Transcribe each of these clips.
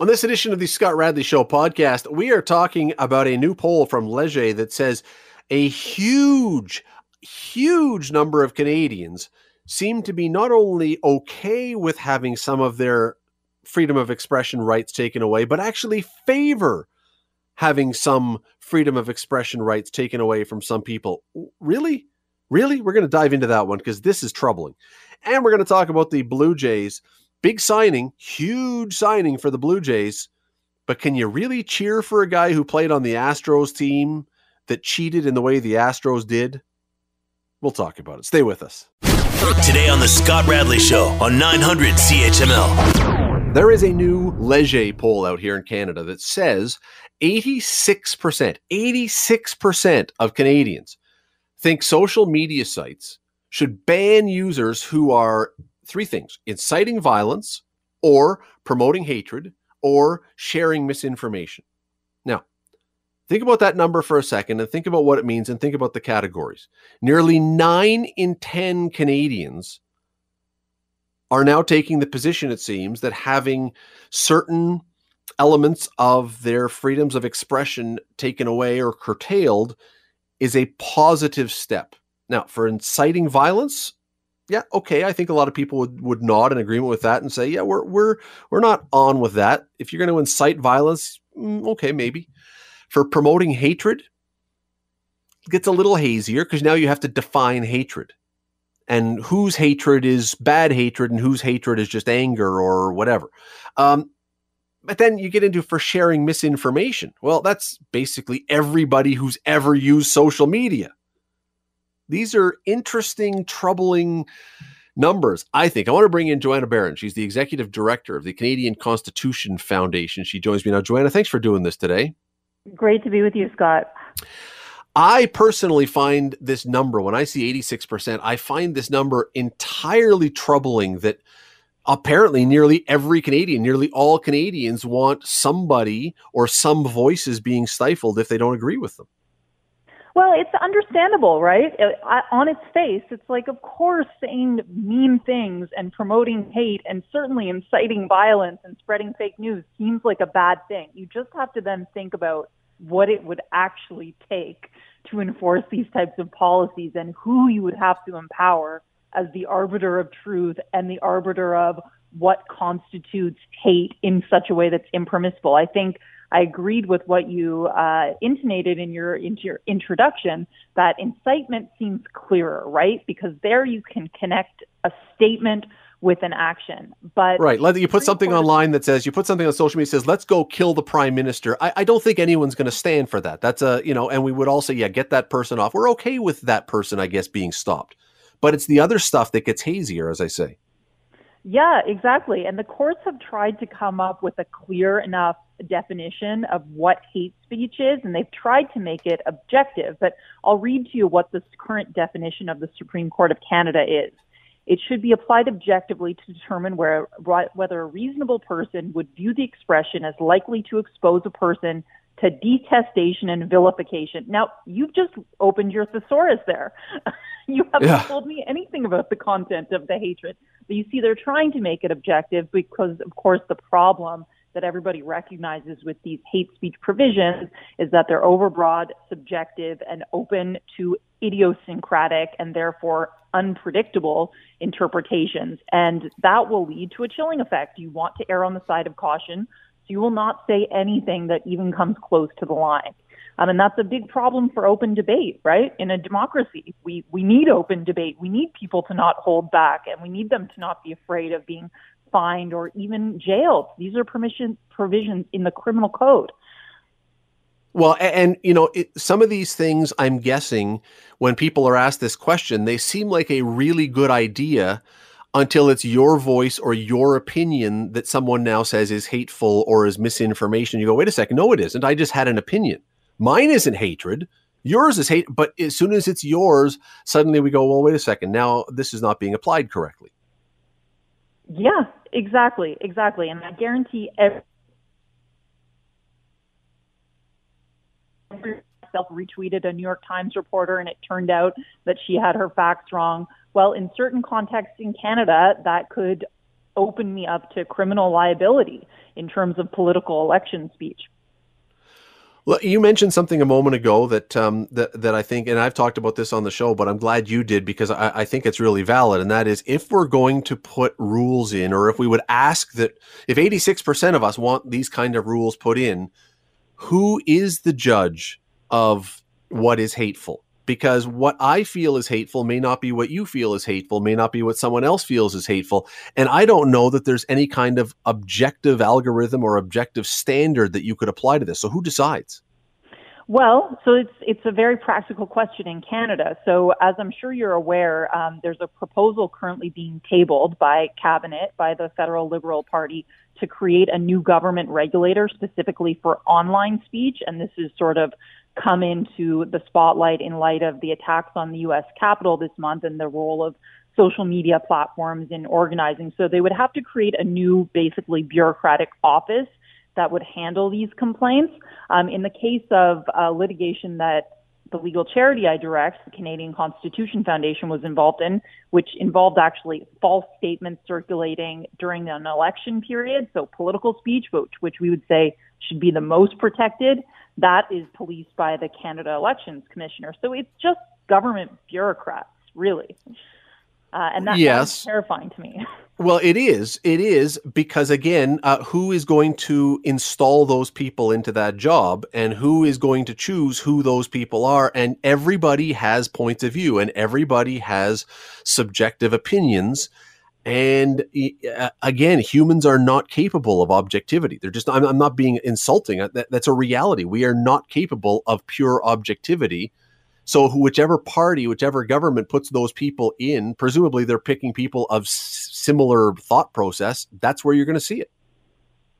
On this edition of the Scott Radley Show podcast, we are talking about a new poll from Leger that says a huge, huge number of Canadians seem to be not only okay with having some of their freedom of expression rights taken away, but actually favor having some freedom of expression rights taken away from some people. Really? Really? We're going to dive into that one because this is troubling. And we're going to talk about the Blue Jays big signing, huge signing for the Blue Jays. But can you really cheer for a guy who played on the Astros team that cheated in the way the Astros did? We'll talk about it. Stay with us. Today on The Scott Radley Show on 900 CHML. There is a new Leger poll out here in Canada that says 86%, 86% of Canadians think social media sites should ban users who are three things inciting violence, or promoting hatred, or sharing misinformation. Now, think about that number for a second and think about what it means and think about the categories. Nearly nine in 10 Canadians are now taking the position, it seems, that having certain elements of their freedoms of expression taken away or curtailed is a positive step. Now, for inciting violence, yeah, okay. I think a lot of people would, would nod in agreement with that and say, yeah, we're we're we're not on with that. If you're going to incite violence, mm, okay, maybe. For promoting hatred, it gets a little hazier because now you have to define hatred. And whose hatred is bad hatred and whose hatred is just anger or whatever. Um, but then you get into for sharing misinformation. Well, that's basically everybody who's ever used social media. These are interesting, troubling numbers. I think I want to bring in Joanna Baron. She's the executive director of the Canadian Constitution Foundation. She joins me now. Joanna, thanks for doing this today. Great to be with you, Scott. I personally find this number, when I see 86%, I find this number entirely troubling that apparently nearly every Canadian, nearly all Canadians want somebody or some voices being stifled if they don't agree with them. Well, it's understandable, right? I, on its face, it's like, of course, saying mean things and promoting hate and certainly inciting violence and spreading fake news seems like a bad thing. You just have to then think about what it would actually take to enforce these types of policies and who you would have to empower as the arbiter of truth and the arbiter of what constitutes hate in such a way that's impermissible. I think I agreed with what you uh, intonated in your into your introduction that incitement seems clearer, right? Because there you can connect a statement with an action. But right, you put something online that says you put something on social media says let's go kill the prime minister. I, I don't think anyone's going to stand for that. That's a you know, and we would all say yeah, get that person off. We're okay with that person, I guess, being stopped. But it's the other stuff that gets hazier, as I say. Yeah, exactly. And the courts have tried to come up with a clear enough definition of what hate speech is, and they've tried to make it objective. But I'll read to you what the current definition of the Supreme Court of Canada is. It should be applied objectively to determine where, whether a reasonable person would view the expression as likely to expose a person to detestation and vilification. Now, you've just opened your thesaurus there. you haven't yeah. told me anything about the content of the hatred. But you see, they're trying to make it objective because, of course, the problem that everybody recognizes with these hate speech provisions is that they're overbroad, subjective, and open to idiosyncratic and therefore unpredictable interpretations. And that will lead to a chilling effect. You want to err on the side of caution, so you will not say anything that even comes close to the line. Um, and that's a big problem for open debate, right? In a democracy, we, we need open debate. We need people to not hold back and we need them to not be afraid of being fined or even jailed. These are permission provisions in the criminal code. Well, and, and you know, it, some of these things, I'm guessing, when people are asked this question, they seem like a really good idea until it's your voice or your opinion that someone now says is hateful or is misinformation. You go, wait a second, no, it isn't. I just had an opinion. Mine isn't hatred. Yours is hate. But as soon as it's yours, suddenly we go, well, wait a second. Now this is not being applied correctly. Yeah, exactly, exactly. And I guarantee every self retweeted a New York Times reporter and it turned out that she had her facts wrong. Well, in certain contexts in Canada, that could open me up to criminal liability in terms of political election speech. Well, you mentioned something a moment ago that um, that that I think, and I've talked about this on the show, but I'm glad you did because I, I think it's really valid. And that is, if we're going to put rules in, or if we would ask that, if 86% of us want these kind of rules put in, who is the judge of what is hateful? Because what I feel is hateful may not be what you feel is hateful, may not be what someone else feels is hateful. And I don't know that there's any kind of objective algorithm or objective standard that you could apply to this. So who decides? Well, so it's it's a very practical question in Canada. So as I'm sure you're aware, um, there's a proposal currently being tabled by cabinet by the federal Liberal Party to create a new government regulator specifically for online speech, and this is sort of come into the spotlight in light of the attacks on the U.S. Capitol this month and the role of social media platforms in organizing. So they would have to create a new, basically bureaucratic office that would handle these complaints. Um, in the case of uh, litigation that the legal charity I direct, the Canadian Constitution Foundation, was involved in, which involved actually false statements circulating during an election period, so political speech, which, which we would say should be the most protected that is policed by the Canada Elections Commissioner. So it's just government bureaucrats, really. Uh, and that, yes. terrifying to me. Well, it is. It is because again, uh, who is going to install those people into that job, and who is going to choose who those people are? And everybody has points of view, and everybody has subjective opinions. And uh, again, humans are not capable of objectivity. They're just, I'm, I'm not being insulting. Uh, that, that's a reality. We are not capable of pure objectivity. So, whichever party, whichever government puts those people in, presumably they're picking people of s- similar thought process. That's where you're going to see it.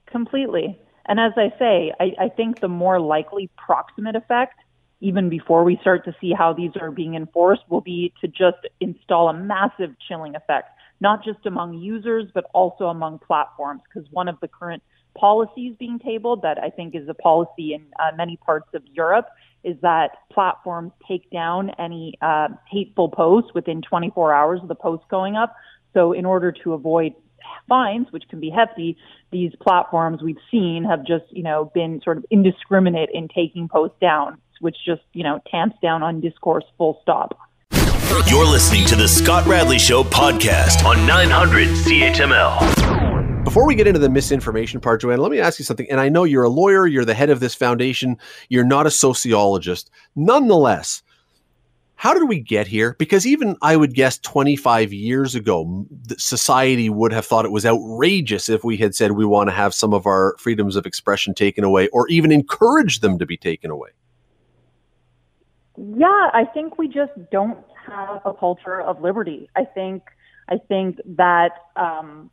Completely. And as I say, I, I think the more likely proximate effect, even before we start to see how these are being enforced, will be to just install a massive chilling effect not just among users, but also among platforms. Because one of the current policies being tabled that I think is a policy in uh, many parts of Europe is that platforms take down any uh, hateful posts within 24 hours of the post going up. So in order to avoid fines, which can be hefty, these platforms we've seen have just, you know, been sort of indiscriminate in taking posts down, which just, you know, tamps down on discourse full stop. You're listening to the Scott Radley Show podcast on 900 CHML. Before we get into the misinformation part, Joanna, let me ask you something. And I know you're a lawyer, you're the head of this foundation, you're not a sociologist. Nonetheless, how did we get here? Because even I would guess 25 years ago, society would have thought it was outrageous if we had said we want to have some of our freedoms of expression taken away or even encourage them to be taken away. Yeah, I think we just don't have a culture of liberty. I think I think that um,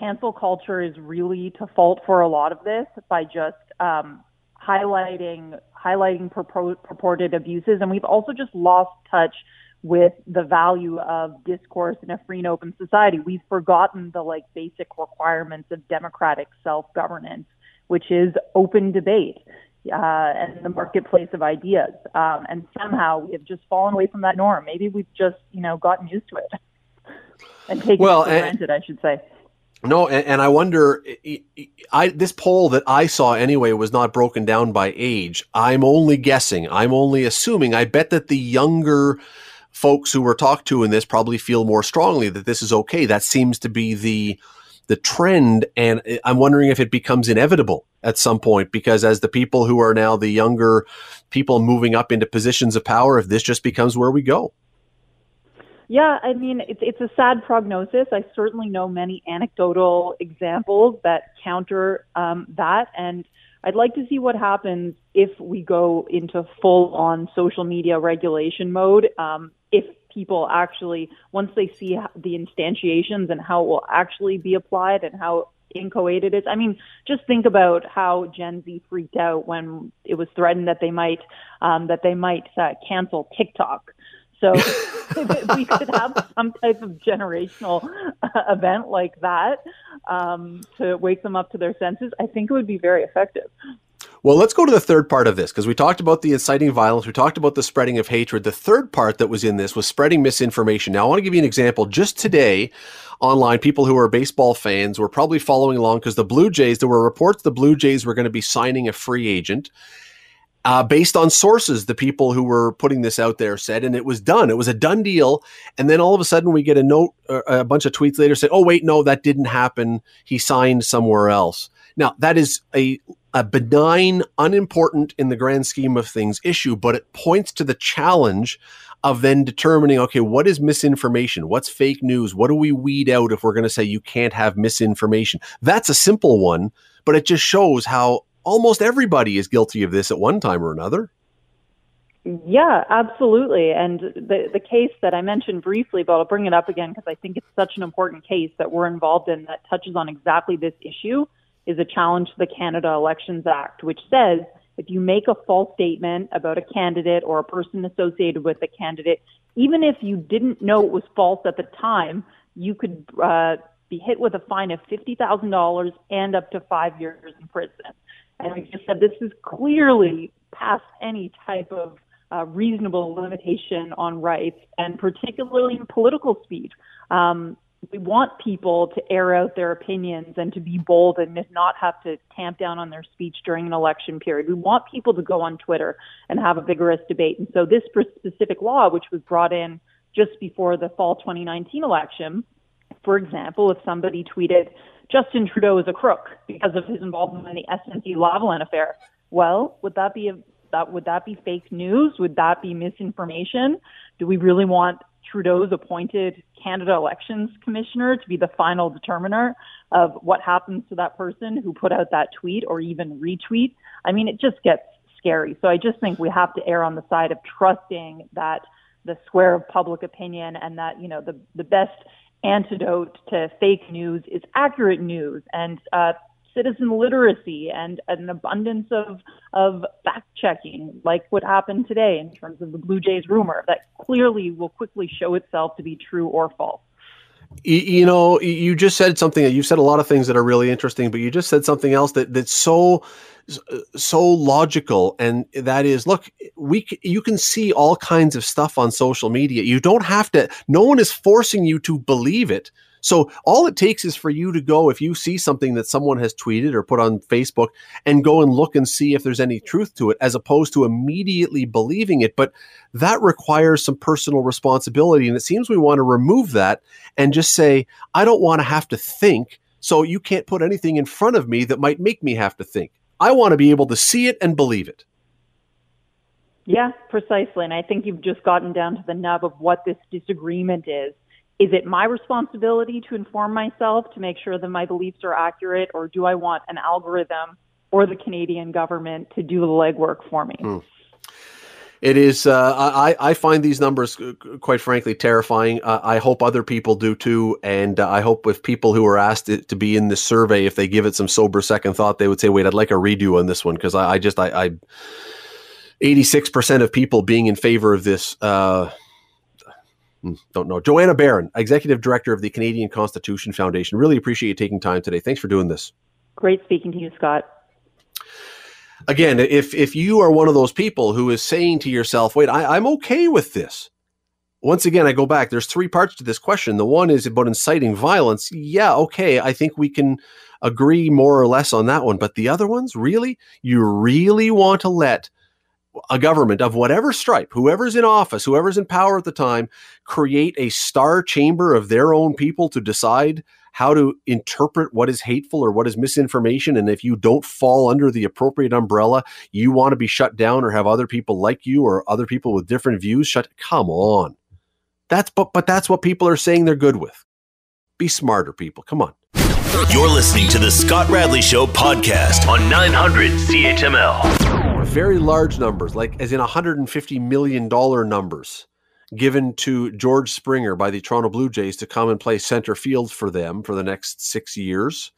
cancel culture is really to fault for a lot of this by just um, highlighting highlighting purported abuses, and we've also just lost touch with the value of discourse in a free and open society. We've forgotten the like basic requirements of democratic self governance, which is open debate uh, and the marketplace of ideas. Um, and somehow we have just fallen away from that norm. Maybe we've just, you know, gotten used to it and taken well, it for and, granted, I should say. No, and, and I wonder, I this poll that I saw anyway was not broken down by age. I'm only guessing. I'm only assuming. I bet that the younger folks who were talked to in this probably feel more strongly that this is okay. That seems to be the the trend, and I'm wondering if it becomes inevitable at some point because as the people who are now the younger people moving up into positions of power, if this just becomes where we go. Yeah, I mean, it's, it's a sad prognosis. I certainly know many anecdotal examples that counter um, that. And I'd like to see what happens if we go into full on social media regulation mode. Um, if people actually, once they see the instantiations and how it will actually be applied and how inchoate it is. I mean, just think about how Gen Z freaked out when it was threatened that they might um, that they might uh, cancel TikTok. So if we could have some type of generational uh, event like that um, to wake them up to their senses, I think it would be very effective. Well, let's go to the third part of this because we talked about the inciting violence. We talked about the spreading of hatred. The third part that was in this was spreading misinformation. Now, I want to give you an example. Just today, online, people who are baseball fans were probably following along because the Blue Jays, there were reports the Blue Jays were going to be signing a free agent. Uh, based on sources, the people who were putting this out there said, and it was done. It was a done deal. And then all of a sudden, we get a note, a bunch of tweets later saying, "Oh, wait, no, that didn't happen. He signed somewhere else." Now, that is a a benign, unimportant in the grand scheme of things issue, but it points to the challenge of then determining okay, what is misinformation? What's fake news? What do we weed out if we're going to say you can't have misinformation? That's a simple one, but it just shows how almost everybody is guilty of this at one time or another. Yeah, absolutely. And the the case that I mentioned briefly, but I'll bring it up again because I think it's such an important case that we're involved in that touches on exactly this issue is a challenge to the Canada Elections Act, which says if you make a false statement about a candidate or a person associated with a candidate, even if you didn't know it was false at the time, you could uh, be hit with a fine of $50,000 and up to five years in prison. And we just said this is clearly past any type of uh, reasonable limitation on rights, and particularly in political speech. Um, we want people to air out their opinions and to be bold and not have to tamp down on their speech during an election period. We want people to go on Twitter and have a vigorous debate. And so this specific law, which was brought in just before the fall 2019 election, for example, if somebody tweeted, Justin Trudeau is a crook because of his involvement in the SNC-Lavalin affair, well, would that be a that would that be fake news? Would that be misinformation? Do we really want Trudeau's appointed Canada Elections Commissioner to be the final determiner of what happens to that person who put out that tweet or even retweet. I mean, it just gets scary. So I just think we have to err on the side of trusting that the square of public opinion and that, you know, the, the best antidote to fake news is accurate news. And uh, citizen literacy and an abundance of of fact checking, like what happened today in terms of the Blue Jays rumor, that clearly will quickly show itself to be true or false. You know, you just said something. You've said a lot of things that are really interesting, but you just said something else that that's so Uh, so logical, and that is, look, we you can see all kinds of stuff on social media. You don't have to. No one is forcing you to believe it so all it takes is for you to go, if you see something that someone has tweeted or put on Facebook, and go and look and see if there's any truth to it, as opposed to immediately believing it. But that requires some personal responsibility. And it seems we want to remove that and just say, I don't want to have to think. So you can't put anything in front of me that might make me have to think. I want to be able to see it and believe it. Yeah, precisely. And I think you've just gotten down to the nub of what this disagreement is is it my responsibility to inform myself to make sure that my beliefs are accurate, or do I want an algorithm or the Canadian government to do the legwork for me? Mm. It is. Uh, I I find these numbers, uh, quite frankly, terrifying. Uh, I hope other people do too, and uh, I hope if people who are asked to be in this survey, if they give it some sober second thought, they would say, "Wait, I'd like a redo on this one," because I, I, just I, 86% of people being in favor of this uh, Hmm, don't know. Joanna Baron, Executive Director of the Canadian Constitution Foundation. Really appreciate you taking time today. Thanks for doing this. Great speaking to you, Scott. Again, if if you are one of those people who is saying to yourself, "Wait, I, I'm okay with this," once again, I go back. There's three parts to this question. The one is about inciting violence. Yeah, okay, I think we can agree more or less on that one. But the other ones, really, you really want to let a government of whatever stripe, whoever's in office, whoever's in power at the time, create a star chamber of their own people to decide how to interpret what is hateful or what is misinformation. And if you don't fall under the appropriate umbrella, you want to be shut down or have other people like you or other people with different views shut. Come on. That's but but that's what people are saying they're good with. Be smarter, people. Come on. You're listening to the Scott Radley Show podcast on 900 CHML very large numbers, like as in $150 million numbers, given to George Springer by the Toronto Blue Jays to come and play center field for them for the next six years.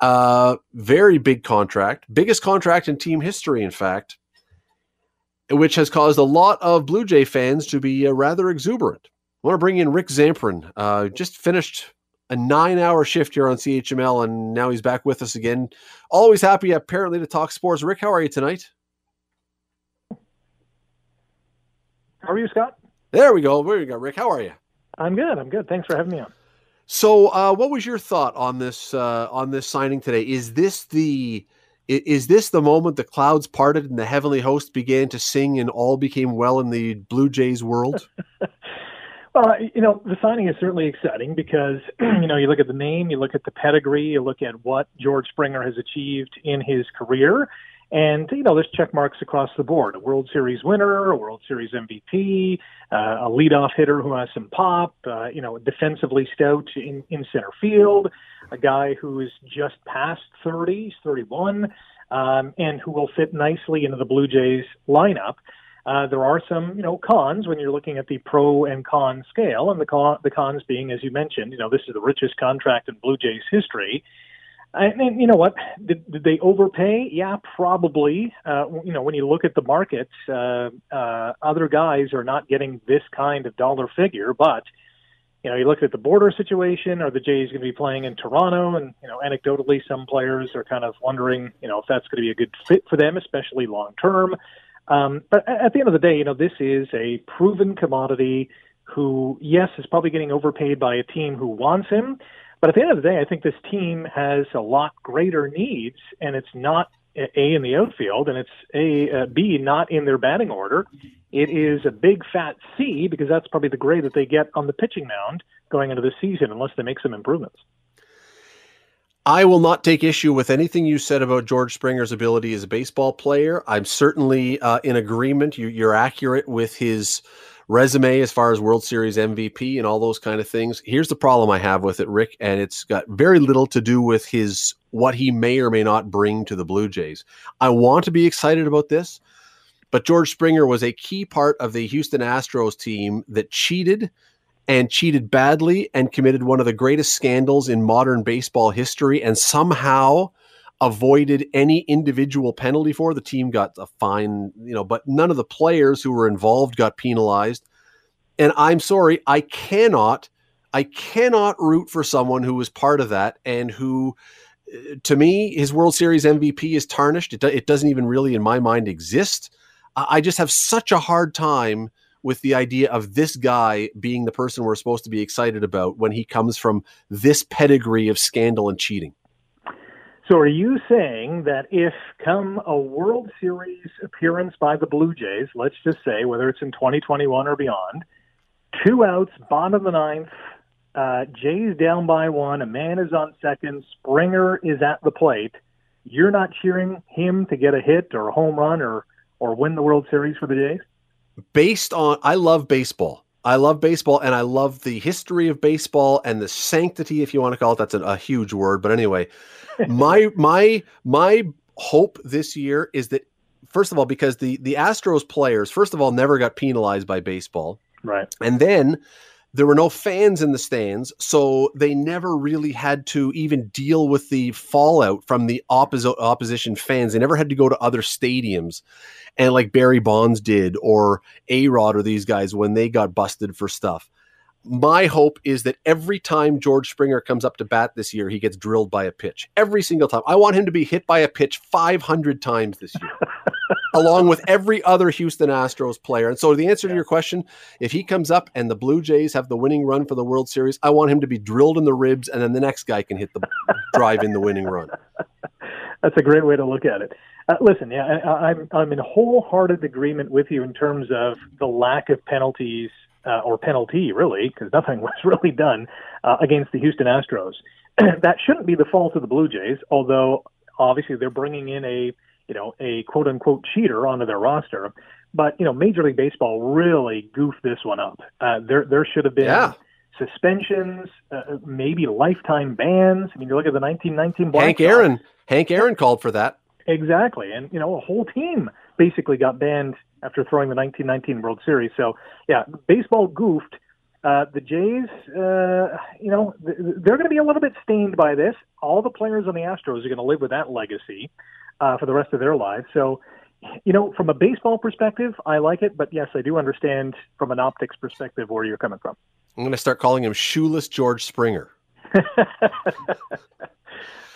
Uh, very big contract, biggest contract in team history, in fact, which has caused a lot of Blue Jay fans to be uh, rather exuberant. I want to bring in Rick Zamperin, uh, just finished a nine-hour shift here on CHML, and now he's back with us again. Always happy, apparently, to talk sports. Rick, how are you tonight? How are you, Scott? There we go. There we go, Rick. How are you? I'm good. I'm good. Thanks for having me on. So, uh, what was your thought on this uh, on this signing today? Is this the is this the moment the clouds parted and the heavenly host began to sing and all became well in the Blue Jays world? well, you know, the signing is certainly exciting because you know you look at the name, you look at the pedigree, you look at what George Springer has achieved in his career, and, you know, there's check marks across the board. A World Series winner, a World Series MVP, uh, a leadoff hitter who has some pop, uh, you know, defensively stout in, in center field, a guy who is just past 30, he's 31, um, and who will fit nicely into the Blue Jays lineup. Uh, there are some, you know, cons when you're looking at the pro and con scale, and the con, the cons being, as you mentioned, you know, this is the richest contract in Blue Jays history. And, you know what? Did, did they overpay? Yeah, probably. Uh, you know, when you look at the markets, uh, uh, other guys are not getting this kind of dollar figure. But you know, you look at the border situation. Are the Jays going to be playing in Toronto? And you know, anecdotally, some players are kind of wondering, you know, if that's going to be a good fit for them, especially long term. Um, but at the end of the day, you know, this is a proven commodity. Who, yes, is probably getting overpaid by a team who wants him but at the end of the day, I think this team has a lot greater needs, and it's not a in the outfield, and it's a uh, B not in their batting order. It is a big fat C because that's probably the grade that they get on the pitching mound going into the season, unless they make some improvements. I will not take issue with anything you said about George Springer's ability as a baseball player. I'm certainly uh, in agreement. You, you're accurate with his resume as far as World Series MVP and all those kind of things. Here's the problem I have with it, Rick, and it's got very little to do with his what he may or may not bring to the Blue Jays. I want to be excited about this, but George Springer was a key part of the Houston Astros team that cheated and cheated badly and committed one of the greatest scandals in modern baseball history and somehow avoided any individual penalty for. The team got a fine, you know, but none of the players who were involved got penalized. And I'm sorry, I cannot, I cannot root for someone who was part of that and who, uh, to me, his World Series MVP is tarnished. It, it doesn't even really, in my mind, exist. I just have such a hard time with the idea of this guy being the person we're supposed to be excited about when he comes from this pedigree of scandal and cheating. So are you saying that if come a World Series appearance by the Blue Jays, let's just say whether it's in 2021 or beyond, two outs, bottom of the ninth, uh, Jays down by one, a man is on second, Springer is at the plate, you're not cheering him to get a hit or a home run or or win the World Series for the Jays? Based on I love baseball. I love baseball and I love the history of baseball and the sanctity, if you want to call it. That's a, a huge word, but anyway, my my my hope this year is that first of all, because the the Astros players, first of all, never got penalized by baseball, right, and then there were no fans in the stands, so they never really had to even deal with the fallout from the opposition fans. They never had to go to other stadiums, and like Barry Bonds did, or A Rod, or these guys when they got busted for stuff. My hope is that every time George Springer comes up to bat this year, he gets drilled by a pitch. Every single time. I want him to be hit by a pitch 500 times this year. along with every other Houston Astros player. And so, the answer yeah. to your question if he comes up and the Blue Jays have the winning run for the World Series, I want him to be drilled in the ribs, and then the next guy can hit the drive in the winning run. That's a great way to look at it. Uh, listen, yeah, I, I'm I'm in wholehearted agreement with you in terms of the lack of penalties uh, or penalty, really, because nothing was really done uh, against the Houston Astros. that shouldn't be the fault of the Blue Jays, although obviously they're bringing in a you know, a quote unquote cheater onto their roster. But, you know, Major League Baseball really goofed this one up. Uh, there, there should have been yeah. suspensions, uh, maybe lifetime bans. I mean, you look at the 1919 Black Hank Aaron. Hank Aaron called for that. Exactly. And, you know, a whole team basically got banned after throwing the 1919 World Series. So, yeah, baseball goofed. Uh, the Jays, uh, you know, they're going to be a little bit stained by this. All the players on the Astros are going to live with that legacy uh, for the rest of their lives. So, you know, from a baseball perspective, I like it, but yes, I do understand from an optics perspective where you're coming from. I'm going to start calling him Shoeless George Springer. I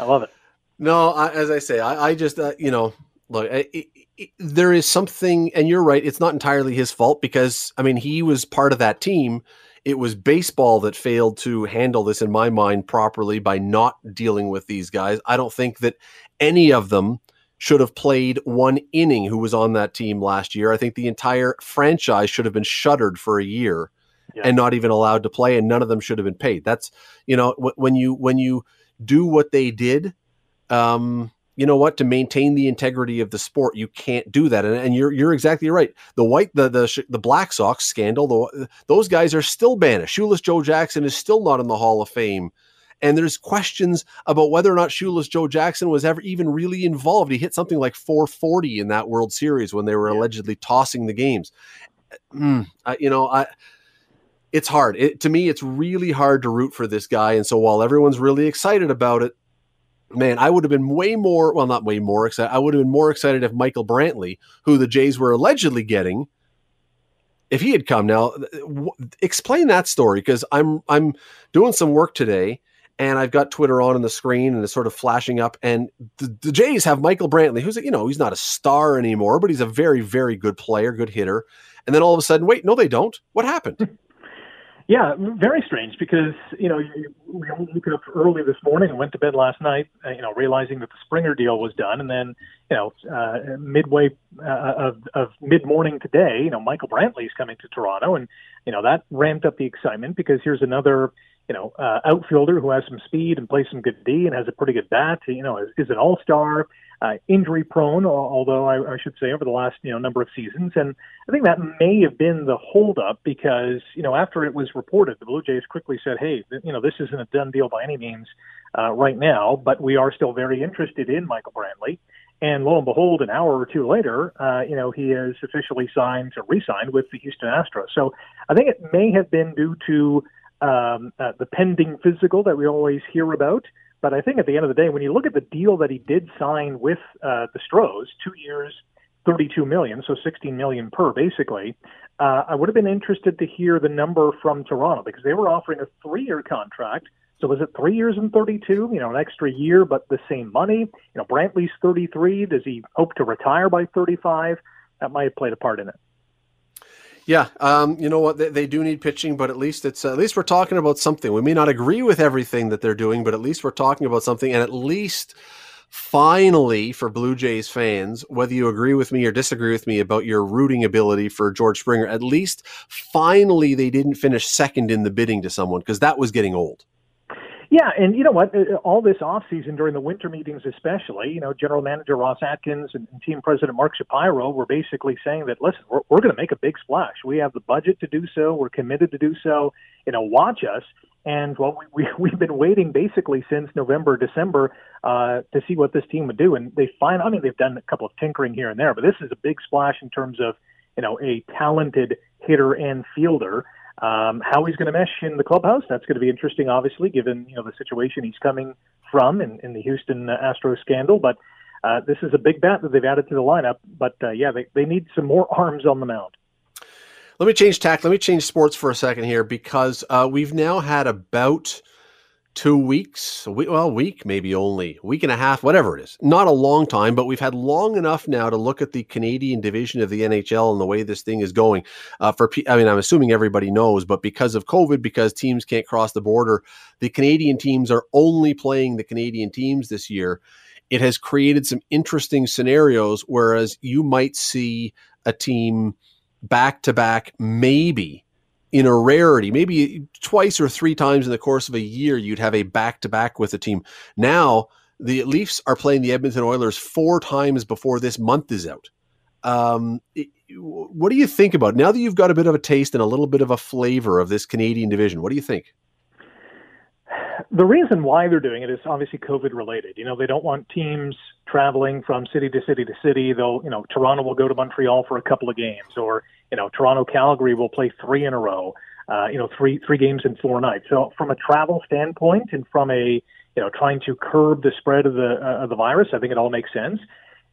love it. No, I, as I say, I, I just uh, you know look, it, it, there is something, and you're right. It's not entirely his fault because I mean he was part of that team. It was baseball that failed to handle this, in my mind, properly by not dealing with these guys. I don't think that any of them should have played one inning who was on that team last year. I think the entire franchise should have been shuttered for a year yeah. and not even allowed to play, and none of them should have been paid. That's you know when you when you do what they did. Um, you know what to maintain the integrity of the sport you can't do that and, and you're you're exactly right the white the the, the black sox scandal the, those guys are still banished shoeless joe jackson is still not in the hall of fame and there's questions about whether or not shoeless joe jackson was ever even really involved he hit something like 440 in that world series when they were yeah. allegedly tossing the games mm, I, you know i it's hard it, to me it's really hard to root for this guy and so while everyone's really excited about it man, I would have been way more, well, not way more excited. I would have been more excited if Michael Brantley, who the Jays were allegedly getting, if he had come. Now, w- explain that story because I'm I'm doing some work today and I've got Twitter on on the screen and it's sort of flashing up. And the, the Jays have Michael Brantley, who's you know he's not a star anymore, but he's a very very good player, good hitter. And then all of a sudden, wait, no, they don't. What happened? Yeah, very strange because you know we woke up early this morning and went to bed last night, uh, you know, realizing that the Springer deal was done, and then you know uh, midway uh, of, of mid morning today, you know, Michael Brantley is coming to Toronto, and you know that ramped up the excitement because here's another you know uh, outfielder who has some speed and plays some good D and has a pretty good bat, you know, is, is an all star uh, injury prone, although I, I should say over the last you know number of seasons. And I think that may have been the holdup because you know after it was reported, the Blue Jays quickly said, "Hey, you know this isn't a done deal by any means uh, right now, but we are still very interested in Michael Brantley." And lo and behold, an hour or two later, uh, you know, he is officially signed to re-signed with the Houston Astros. So I think it may have been due to um, uh, the pending physical that we always hear about. But I think at the end of the day, when you look at the deal that he did sign with uh, the Stros, two years, 32 million, so 16 million per, basically. Uh, I would have been interested to hear the number from Toronto because they were offering a three-year contract. So was it three years and 32? You know, an extra year, but the same money. You know, Brantley's 33. Does he hope to retire by 35? That might have played a part in it. Yeah, um, you know what? They, they, do need pitching, but at least it's uh, at least we're talking about something. We may not agree with everything that they're doing, but at least we're talking about something. And at least, finally, for Blue Jays fans, whether you agree with me or disagree with me about your rooting ability for George Springer, at least finally they didn't finish second in the bidding to someone because that was getting old. Yeah, and you know what? Uh, all this off season during the winter meetings, especially, you know, General Manager Ross Atkins and, Team President Mark Shapiro were basically saying that, listen, we're, we're going to make a big splash. We have the budget to do so. We're committed to do so. You know, watch us. And well, we, we we've been waiting basically since November, December uh, to see what this team would do. And they find, I mean, they've done a couple of tinkering here and there, but this is a big splash in terms of you know a talented hitter and fielder. Um, how he's going to mesh in the clubhouse, that's going to be interesting, obviously, given you know the situation he's coming from in, in the Houston uh, Astros scandal. But uh, this is a big bat that they've added to the lineup. But uh, yeah, they, they need some more arms on the mound. Let me change tack. Let me change sports for a second here because uh, we've now had about – two weeks, a week, well, week, maybe only week and a half, whatever it is. Not a long time, but we've had long enough now to look at the Canadian division of the NHL and the way this thing is going. Uh, for, I mean, I'm assuming everybody knows, but because of COVID, because teams can't cross the border, the Canadian teams are only playing the Canadian teams this year. It has created some interesting scenarios, whereas you might see a team back to back, maybe in a rarity, maybe twice or three times in the course of a year, you'd have a back to back with a team. Now, the Leafs are playing the Edmonton Oilers four times before this month is out. Um, what do you think about now that you've got a bit of a taste and a little bit of a flavor of this Canadian division? What do you think? The reason why they're doing it is obviously COVID related. You know, they don't want teams traveling from city to city to city. They'll, you know, Toronto will go to Montreal for a couple of games, or you know, Toronto Calgary will play three in a row. Uh, you know, three three games in four nights. So from a travel standpoint, and from a you know trying to curb the spread of the uh, of the virus, I think it all makes sense.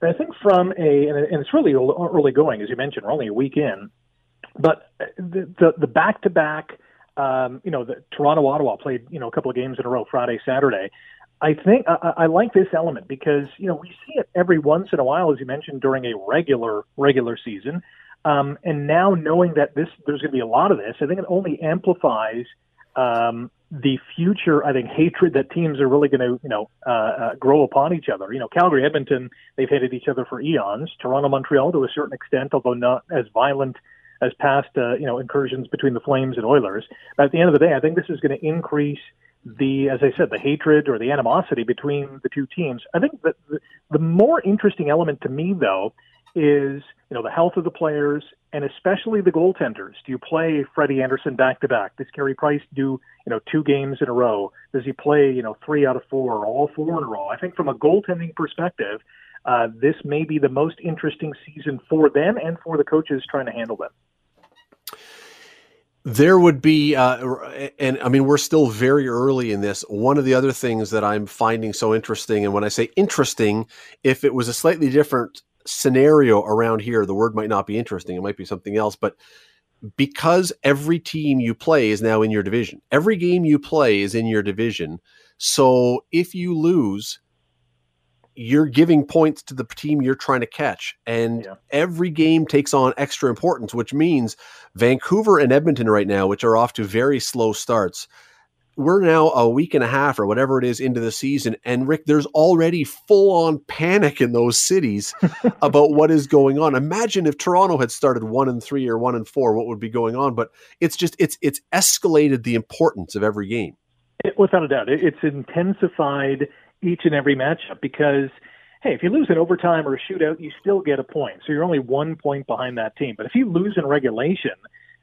I think from a and it's really early going, as you mentioned, we're only a week in, but the the back to back um, you know, the Toronto Ottawa played, you know, a couple of games in a row, Friday, Saturday. I think I, I like this element because you know we see it every once in a while, as you mentioned, during a regular regular season. Um, and now knowing that this there's going to be a lot of this, I think it only amplifies um, the future. I think hatred that teams are really going to you know uh, uh, grow upon each other. You know, Calgary, Edmonton, they've hated each other for eons. Toronto, Montreal, to a certain extent, although not as violent as past uh, you know incursions between the Flames and Oilers. But at the end of the day, I think this is going to increase the, as I said, the hatred or the animosity between the two teams. I think that the, more interesting element to me, though, is you know the health of the players and especially the goaltenders. Do you play Freddie Andersen back to back? Does Carey Price do you know two games in a row? Does he play you know three out of four or all four in a row? I think from a goaltending perspective, uh, this may be the most interesting season for them and for the coaches trying to handle them there would be uh, and i mean we're still very early in this. One of the other things that i'm finding so interesting and when i say interesting if it was a slightly different scenario around here the word might not be interesting. It might be something else. But because every team you play is now in your division every game you play is in your division. So if you lose you're giving points to the team you're trying to catch. And yeah. every game takes on extra importance, which means Vancouver and Edmonton right now, which are off to very slow starts, we're now a week and a half or whatever it is into the season. And Rick, there's already full on panic in those cities about what is going on. Imagine if Toronto had started one and three or one and four, what would be going on? But it's just, it's, it's escalated the importance of every game. It, without a doubt, it's intensified each and every matchup because hey, if you lose in overtime or a shootout, you still get a point. So you're only one point behind that team. But if you lose in regulation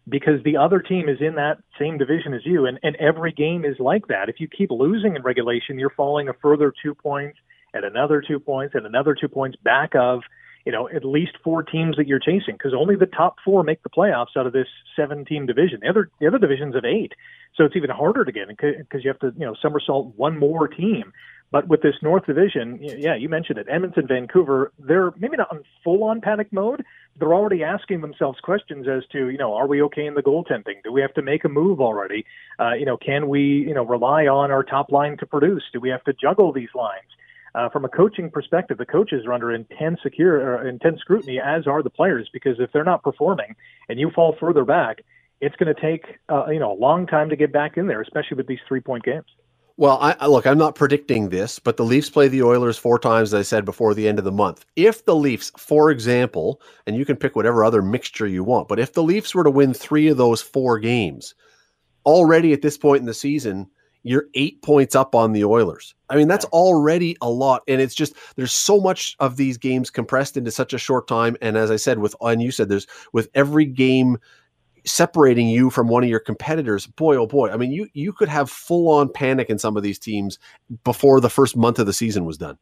because the other team is in that same division as you, and, and every game is like that, if you keep losing in regulation, you're falling a further two points and another two points and another two points back of you know at least four teams that you're chasing because only the top four make the playoffs out of this seven team division. The other the other divisions of eight, so it's even harder to get because you have to you know somersault one more team. But with this North Division, yeah, you mentioned it, Edmonton, Vancouver, they're maybe not on full on panic mode. They're already asking themselves questions as to, you know, are we okay in the goaltending? Do we have to make a move already? Uh, you know, can we, you know, rely on our top line to produce? Do we have to juggle these lines? Uh, from a coaching perspective, the coaches are under intense secure, uh, intense scrutiny, as are the players, because if they're not performing and you fall further back, it's going to take uh, you know a long time to get back in there, especially with these three point games. Well, I, look, I'm not predicting this, but the Leafs play the Oilers four times, as I said, before the end of the month. If the Leafs, for example, and you can pick whatever other mixture you want, but if the Leafs were to win three of those four games, already at this point in the season, you're eight points up on the Oilers. I mean, that's already a lot. And it's just, there's so much of these games compressed into such a short time. And as I said, with, and you said, there's with every game separating you from one of your competitors, boy, oh boy. I mean, you you could have full on panic in some of these teams before the first month of the season was done.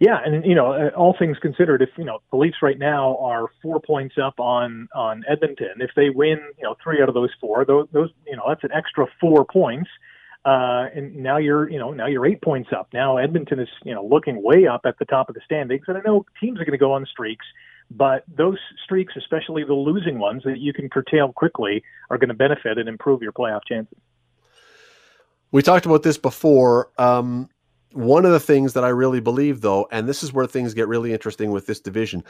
Yeah, and you know, uh, all things considered, if you know the Leafs right now are four points up on on Edmonton, if they win, you know, three out of those four, those, those you know, that's an extra four points. Uh, and now you're, you know, now you're eight points up. Now Edmonton is, you know, looking way up at the top of the standings. And I know teams are going to go on streaks but those streaks, especially the losing ones that you can curtail quickly, are going to benefit and improve your playoff chances. We talked about this before. Um, one of the things that I really believe, though, and this is where things get really interesting with this division,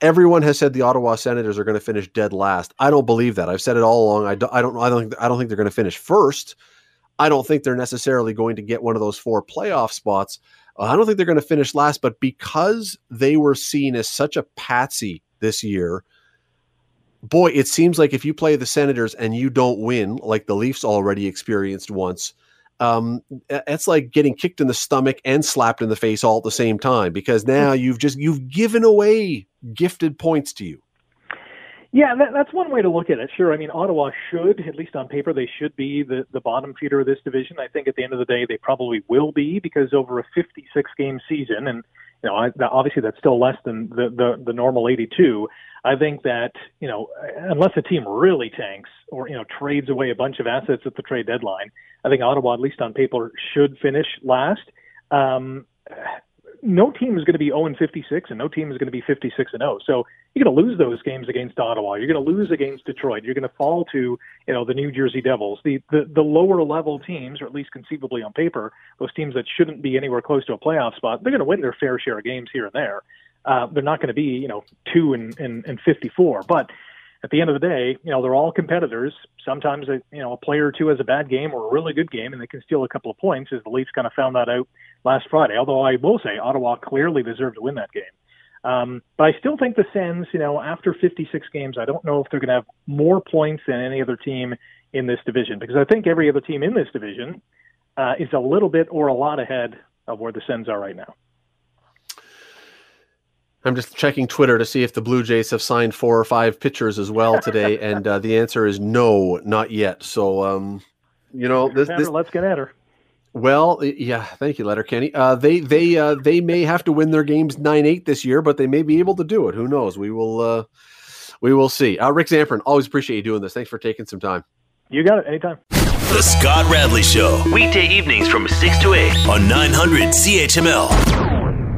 everyone has said the Ottawa Senators are going to finish dead last. I don't believe that. I've said it all along. I don't. I don't. I don't think. I don't think they're going to finish first. I don't think they're necessarily going to get one of those four playoff spots. I don't think they're going to finish last, but because they were seen as such a patsy this year, boy, it seems like if you play the Senators and you don't win, like the Leafs already experienced once, um, it's like getting kicked in the stomach and slapped in the face all at the same time because now you've just you've given away gifted points to you. Yeah, that, that's one way to look at it. Sure, I mean Ottawa should, at least on paper, they should be the the bottom feeder of this division. I think at the end of the day, they probably will be because over a 56 game season, and you know, I, obviously that's still less than the the, the normal 82. I think that you know, unless a team really tanks or you know trades away a bunch of assets at the trade deadline, I think Ottawa, at least on paper, should finish last. Um, no team is going to be 0 and 56, and no team is going to be 56 and 0. So you're going to lose those games against Ottawa. You're going to lose against Detroit. You're going to fall to you know the New Jersey Devils, the, the the lower level teams, or at least conceivably on paper, those teams that shouldn't be anywhere close to a playoff spot. They're going to win their fair share of games here and there. Uh, they're not going to be you know two and, and, and 54, but at the end of the day, you know, they're all competitors. Sometimes, a, you know, a player or two has a bad game or a really good game, and they can steal a couple of points. As the Leafs kind of found that out last Friday. Although I will say, Ottawa clearly deserved to win that game. Um, but I still think the Sens, you know, after 56 games, I don't know if they're going to have more points than any other team in this division because I think every other team in this division uh, is a little bit or a lot ahead of where the Sens are right now. I'm just checking Twitter to see if the Blue Jays have signed four or five pitchers as well today, and uh, the answer is no, not yet. So, um, you know, this, this let's get at her. Well, yeah, thank you, Letterkenny. Uh, they they uh, they may have to win their games nine eight this year, but they may be able to do it. Who knows? We will uh, we will see. Uh, Rick Zamperin, always appreciate you doing this. Thanks for taking some time. You got it. Anytime. The Scott Radley Show, weekday evenings from six to eight on 900 CHML.